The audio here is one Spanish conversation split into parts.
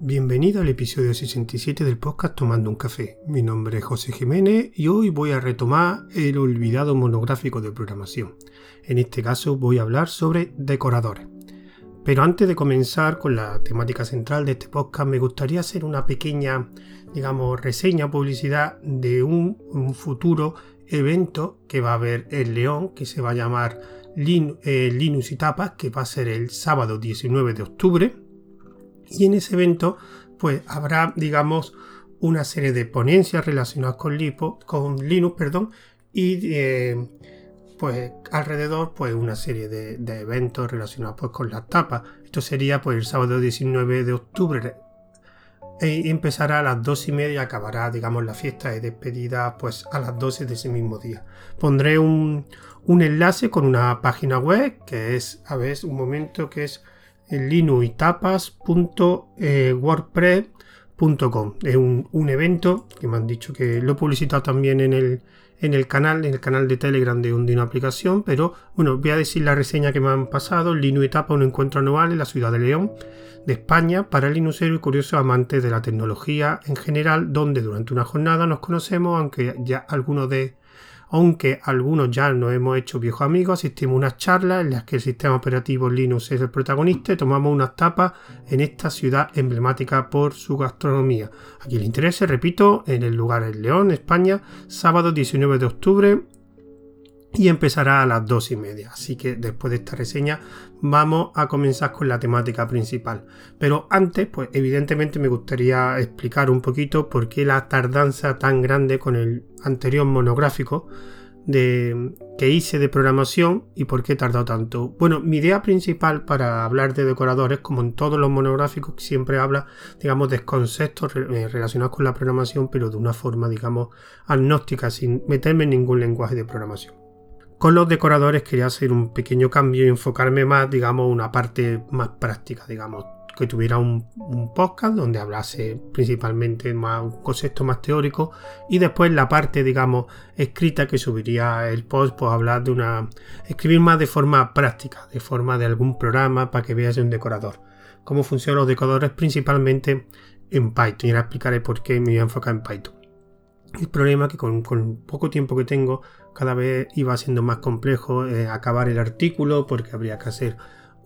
Bienvenido al episodio 67 del podcast Tomando un café. Mi nombre es José Jiménez y hoy voy a retomar el olvidado monográfico de programación. En este caso voy a hablar sobre decoradores. Pero antes de comenzar con la temática central de este podcast, me gustaría hacer una pequeña, digamos, reseña, publicidad de un, futuro evento que va a haber en León, que se va a llamar eh, Linux y Tapas, que va a ser el sábado 19 de octubre y en ese evento, pues habrá, digamos, una serie de ponencias relacionadas con, con Linux, perdón, y eh, pues alrededor, pues una serie de, eventos relacionados pues, con las tapas. Esto sería pues el sábado 19 de octubre e empezará a las dos y media acabará digamos la fiesta de despedida pues a las 12 de ese mismo día pondré un, un enlace con una página web que es a ver un momento que es linuitapas.wordpress.com. Es un, evento que me han dicho que lo he publicitado también en el, en el canal, en el canal de Telegram de Undino Aplicación, pero bueno, voy a decir la reseña que me han pasado. Linux un encuentro anual en la ciudad de León, de España, para linuxero y curiosos amantes de la tecnología en general, donde durante una jornada nos conocemos, aunque ya algunos de aunque algunos ya nos hemos hecho viejos amigos, asistimos a unas charlas en las que el sistema operativo Linux es el protagonista y tomamos unas tapas en esta ciudad emblemática por su gastronomía. Aquí el interés, repito, en el lugar en León, España, sábado 19 de octubre y empezará a las dos y media. Así que después de esta reseña vamos a comenzar con la temática principal. Pero antes, pues evidentemente me gustaría explicar un poquito por qué la tardanza tan grande con el anterior monográfico de, que hice de programación y por qué he tardado tanto. Bueno, mi idea principal para hablar de decoradores, como en todos los monográficos, siempre habla, digamos, de conceptos eh, relacionados con la programación, pero de una forma, digamos, agnóstica, sin meterme en ningún lenguaje de programación. Con los decoradores quería hacer un pequeño cambio y enfocarme más, digamos, una parte más práctica, digamos, que tuviera un, podcast donde hablase principalmente más un concepto más teórico y después la parte, digamos, escrita que subiría el post, pues hablar de una, escribir más de forma práctica, de forma de algún programa para que veas un decorador. Cómo funcionan los decoradores principalmente en Python y ahora explicaré por qué me voy a enfocar en Python. El problema es que con, con poco tiempo que tengo cada vez iba siendo más complejo eh, acabar el artículo porque habría que hacer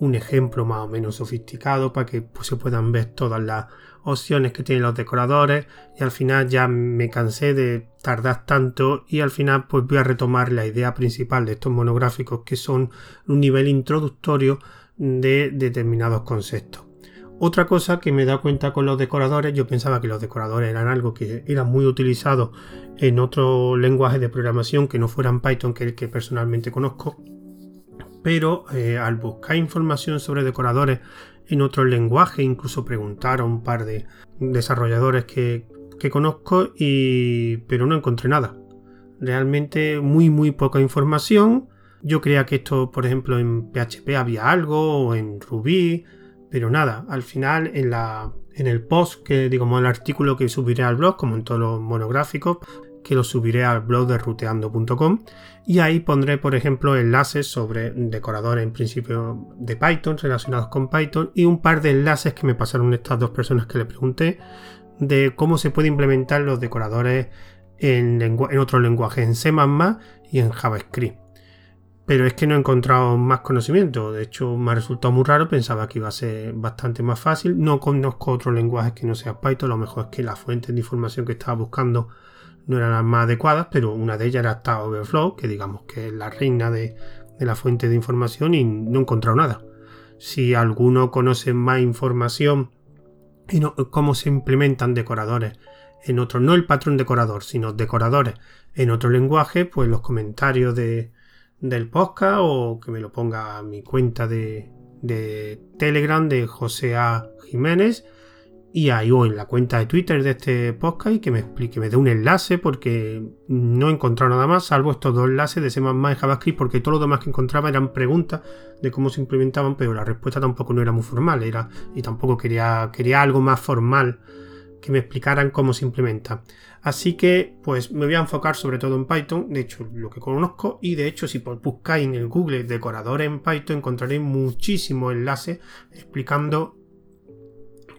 un ejemplo más o menos sofisticado para que pues, se puedan ver todas las opciones que tienen los decoradores y al final ya me cansé de tardar tanto y al final pues voy a retomar la idea principal de estos monográficos que son un nivel introductorio de determinados conceptos. Otra cosa que me da cuenta con los decoradores, yo pensaba que los decoradores eran algo que era muy utilizado en otro lenguaje de programación que no fueran Python, que es el que personalmente conozco. Pero eh, al buscar información sobre decoradores en otro lenguaje, incluso preguntar a un par de desarrolladores que, que conozco, y, pero no encontré nada. Realmente muy muy poca información. Yo creía que esto, por ejemplo, en PHP había algo, o en Ruby, pero nada, al final en, la, en el post, que digamos el artículo que subiré al blog, como en todos los monográficos, que lo subiré al blog de ruteando.com y ahí pondré, por ejemplo, enlaces sobre decoradores en principio de Python relacionados con Python y un par de enlaces que me pasaron estas dos personas que le pregunté de cómo se puede implementar los decoradores en, en otro lenguaje, en C++ y en JavaScript pero es que no he encontrado más conocimiento. De hecho, me ha resultado muy raro. Pensaba que iba a ser bastante más fácil. No conozco otros lenguajes que no sea Python. Lo mejor es que las fuentes de información que estaba buscando no eran las más adecuadas, pero una de ellas era Stack Overflow, que digamos que es la reina de, la fuente de información y no he encontrado nada. Si alguno conoce más información y cómo se implementan decoradores en otro, no el patrón decorador, sino decoradores en otro lenguaje, pues los comentarios de, del podcast o que me lo ponga a mi cuenta de, de Telegram de José A. Jiménez y ahí o en la cuenta de Twitter de este podcast y que me explique, me dé un enlace porque no he encontrado nada más salvo estos dos enlaces de C++ y JavaScript porque todo lo demás que encontraba eran preguntas de cómo se implementaban pero la respuesta tampoco no era muy formal era y tampoco quería, quería algo más formal que me explicaran cómo se implementa. Así que pues me voy a enfocar sobre todo en Python, de hecho lo que conozco y de hecho si buscáis en el Google decorador en Python encontraréis muchísimos enlaces explicando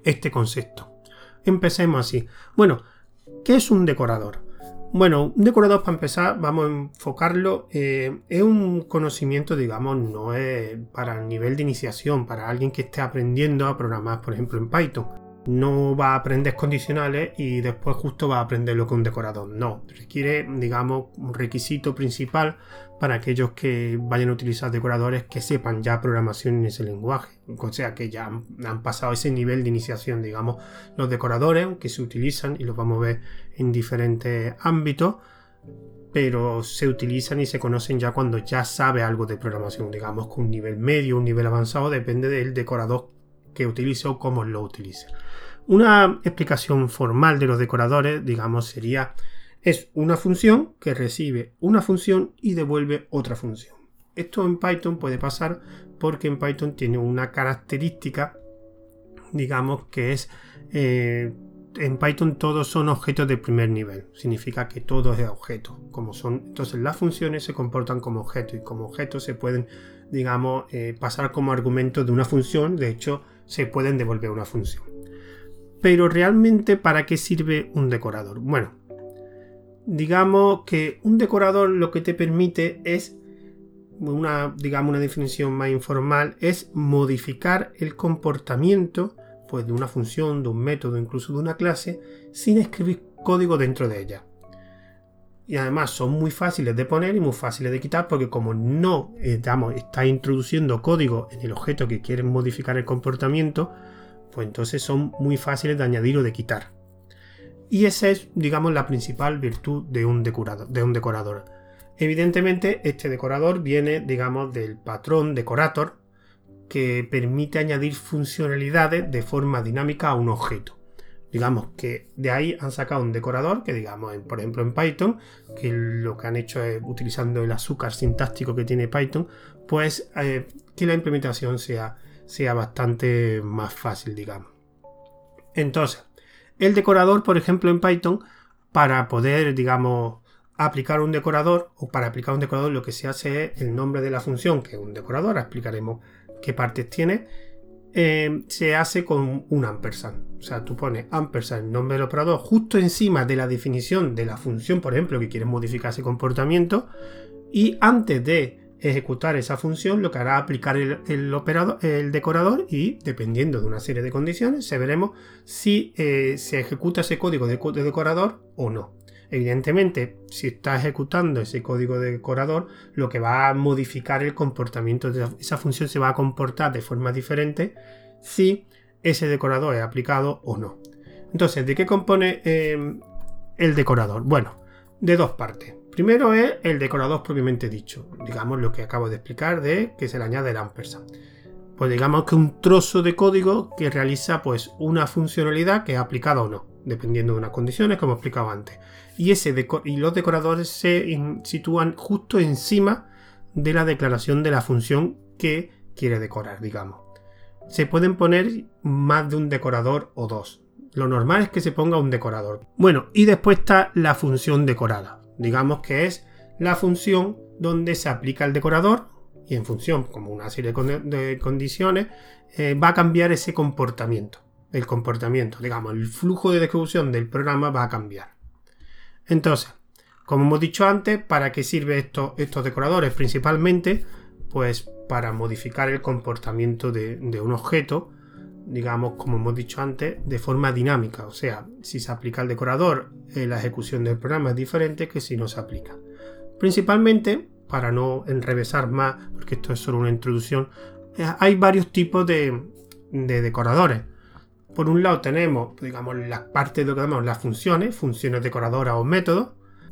este concepto. Empecemos así. Bueno, ¿qué es un decorador? Bueno, un decorador para empezar, vamos a enfocarlo, eh, es un conocimiento, digamos, no es para el nivel de iniciación, para alguien que esté aprendiendo a programar, por ejemplo, en Python no va a aprender condicionales y después justo va a aprender lo que un decorador. No, requiere, digamos, un requisito principal para aquellos que vayan a utilizar decoradores que sepan ya programación en ese lenguaje. O sea, que ya han, pasado ese nivel de iniciación, digamos, los decoradores que se utilizan y los vamos a ver en diferentes ámbitos pero se utilizan y se conocen ya cuando ya sabe algo de programación, digamos con un nivel medio, un nivel avanzado, depende del decorador que utilice o cómo lo utilice. Una explicación formal de los decoradores, digamos, sería es una función que recibe una función y devuelve otra función. Esto en Python puede pasar porque en Python tiene una característica, digamos, que es eh, en Python todos son objetos de primer nivel. Significa que todo es objeto. Como son, entonces las funciones se comportan como objetos y como objetos se pueden, digamos, eh, pasar como argumento de una función. De hecho, se pueden devolver una función. Pero realmente, ¿para qué sirve un decorador? Bueno, digamos que un decorador lo que te permite es una, digamos, una definición más informal, es modificar el comportamiento pues, de una función, de un método, incluso de una clase, sin escribir código dentro de ella. Y además son muy fáciles de poner y muy fáciles de quitar porque como no estamos, está introduciendo código en el objeto que quieren modificar el comportamiento, pues entonces son muy fáciles de añadir o de quitar. Y esa es, digamos, la principal virtud de un, de un decorador. Evidentemente, este decorador viene, digamos, del patrón decorator, que permite añadir funcionalidades de forma dinámica a un objeto. Digamos que de ahí han sacado un decorador que, digamos, por ejemplo en Python, que lo que han hecho es utilizando el azúcar sintáctico que tiene Python, pues eh, que la implementación sea sea bastante más fácil, digamos. Entonces, el decorador, por ejemplo, en Python, para poder, digamos, aplicar un decorador, o para aplicar un decorador lo que se hace es el nombre de la función, que es un decorador, explicaremos qué partes tiene, eh, se hace con un ampersand. O sea, tú pones ampersand, nombre del operador, justo encima de la definición de la función, por ejemplo, que quieres modificar ese comportamiento, y antes de ejecutar esa función, lo que hará aplicar el, operador, el decorador y dependiendo de una serie de condiciones, se veremos si eh, se ejecuta ese código de, decorador o no. Evidentemente, si está ejecutando ese código de decorador, lo que va a modificar el comportamiento de esa función se va a comportar de forma diferente si ese decorador es aplicado o no. Entonces, ¿de qué compone eh, el decorador? Bueno, de dos partes. Primero es el decorador propiamente dicho, digamos lo que acabo de explicar de que se le añade el ampersand. Pues digamos que un trozo de código que realiza pues una funcionalidad que es aplicada o no, dependiendo de unas condiciones como he explicado antes. Y, ese y los decoradores se sitúan justo encima de la declaración de la función que quiere decorar, digamos. Se pueden poner más de un decorador o dos. Lo normal es que se ponga un decorador. Bueno, y después está la función decorada digamos que es la función donde se aplica el decorador y en función, como una serie de condiciones, eh, va a cambiar ese comportamiento. El comportamiento, digamos, el flujo de ejecución del programa va a cambiar. Entonces, como hemos dicho antes, ¿para qué sirven estos decoradores? Principalmente, pues para modificar el comportamiento de un objeto digamos, como hemos dicho antes, de forma dinámica. O sea, si se aplica el decorador, eh, la ejecución del programa es diferente que si no se aplica. Principalmente, para no enrevesar más, porque esto es solo una introducción, eh, hay varios tipos de, decoradores. Por un lado tenemos, digamos, la parte de lo que llamamos las funciones, funciones decoradoras o métodos,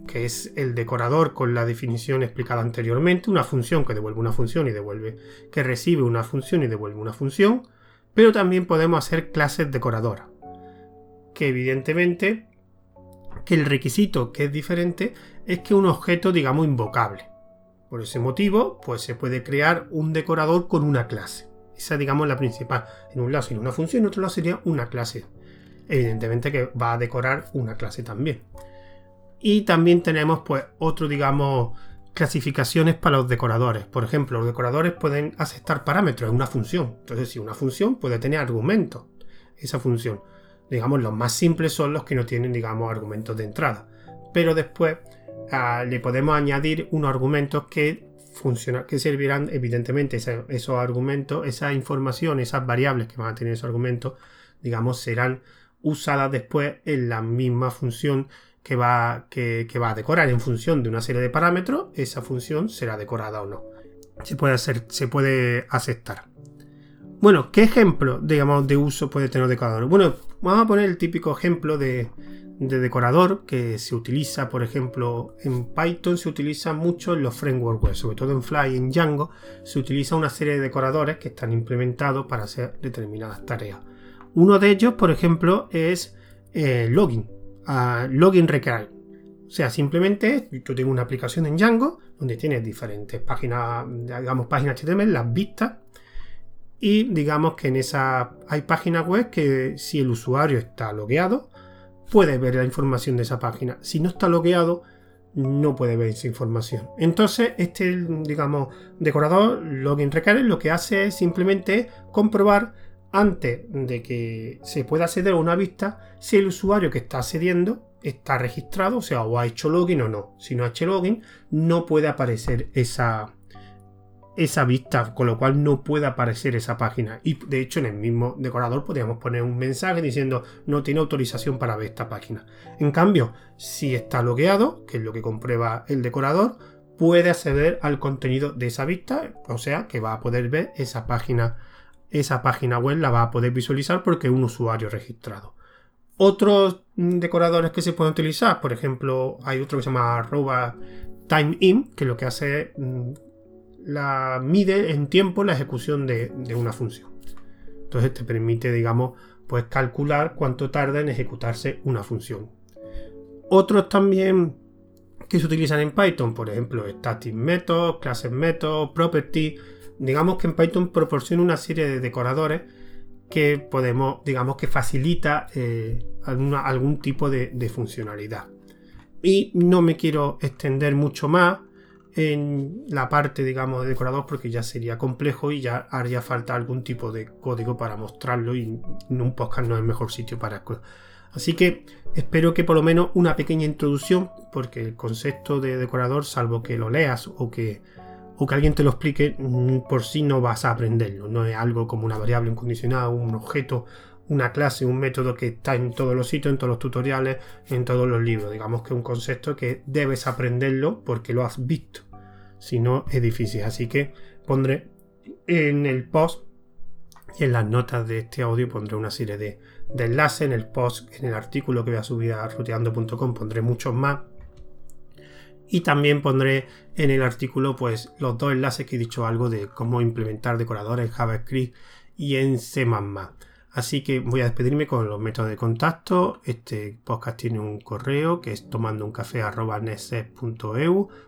que es el decorador con la definición explicada anteriormente, una función que devuelve una función y devuelve, que recibe una función y devuelve una función pero también podemos hacer clases decoradoras, que evidentemente que el requisito que es diferente es que un objeto digamos invocable. Por ese motivo, pues se puede crear un decorador con una clase. Esa digamos la principal. En un lado sería una función, en otro lado sería una clase. Evidentemente que va a decorar una clase también. Y también tenemos pues otro digamos clasificaciones para los decoradores. Por ejemplo, los decoradores pueden aceptar parámetros en una función. Entonces, si una función puede tener argumentos. esa función. Digamos, los más simples son los que no tienen, digamos, argumentos de entrada. Pero después ah, le podemos añadir unos argumentos que funcionan, que servirán, evidentemente, esos argumentos, esa información, esas variables que van a tener esos argumentos, digamos, serán usadas después en la misma función que va, que, va a decorar en función de una serie de parámetros, esa función será decorada o no. Se puede, hacer, se puede aceptar. Bueno, ¿qué ejemplo, digamos, de uso puede tener decorador? Bueno, vamos a poner el típico ejemplo de, decorador que se utiliza, por ejemplo, en Python se utiliza mucho en los frameworks web, sobre todo en Fly y en Django, se utiliza una serie de decoradores que están implementados para hacer determinadas tareas. Uno de ellos, por ejemplo, es eh, login login require. O sea, simplemente yo tengo una aplicación en Django donde tienes diferentes páginas, digamos, páginas HTML, las vistas. Y digamos que en esa hay páginas web que si el usuario está logueado, puede ver la información de esa página. Si no está logueado, no puede ver esa información. Entonces, este, digamos, decorador login require lo que hace es simplemente comprobar antes de que se pueda acceder a una vista si el usuario que está accediendo está registrado, o sea, o ha hecho login o no. Si no ha hecho login, no puede aparecer esa, esa vista, con lo cual no puede aparecer esa página. Y de hecho, en el mismo decorador podríamos poner un mensaje diciendo no tiene autorización para ver esta página. En cambio, si está logueado, que es lo que comprueba el decorador, puede acceder al contenido de esa vista, o sea, que va a poder ver esa página esa página web la va a poder visualizar porque es un usuario registrado. Otros decoradores que se pueden utilizar, por ejemplo, hay otro que se llama arroba timeIn, que lo que hace es mm, la mide en tiempo la ejecución de, una función. Entonces te permite, digamos, pues calcular cuánto tarda en ejecutarse una función. Otros también que se utilizan en Python, por ejemplo, static method, classes method, property, digamos que en Python proporciona una serie de decoradores que podemos, digamos que facilita eh, algún tipo de, funcionalidad. Y no me quiero extender mucho más en la parte, digamos, de decorador porque ya sería complejo y ya haría falta algún tipo de código para mostrarlo y en un podcast no es el mejor sitio para Así que espero que por lo menos una pequeña introducción, porque el concepto de decorador, salvo que lo leas o que o que alguien te lo explique, mm, por sí no vas a aprenderlo. No es algo como una variable incondicionada, un objeto, una clase, un método que está en todos los sitios, en todos los tutoriales, en todos los libros. Digamos que es un concepto que debes aprenderlo porque lo has visto. Si no, es difícil. Así que pondré en el post y en las notas de este audio pondré una serie de, de enlaces. En el post, en el artículo que voy a subir a ruteando.com pondré muchos más y también pondré en el artículo pues los dos enlaces que he dicho algo de cómo implementar decoradores en JavaScript y en C++. Así que voy a despedirme con los métodos de contacto. Este podcast tiene un correo que es tomando un café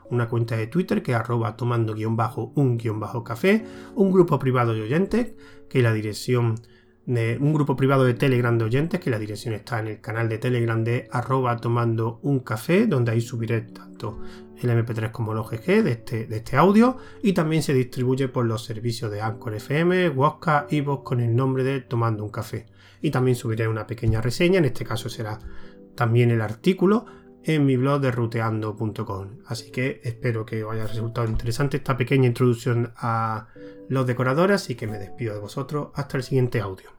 una cuenta de Twitter que es arroba tomando guion bajo un guion bajo café, un grupo privado de oyentes que la dirección un grupo privado de Telegram de oyentes, que la dirección está en el canal de Telegram de arroba tomando un café, donde ahí subiré tanto el MP3 como el OGG de este, de este audio, y también se distribuye por los servicios de Anchor FM, Wosca y Vox con el nombre de Tomando un café. Y también subiré una pequeña reseña, en este caso será también el artículo en mi blog de ruteando.com. Así que espero que os haya resultado interesante esta pequeña introducción a los decoradores y que me despido de vosotros hasta el siguiente audio.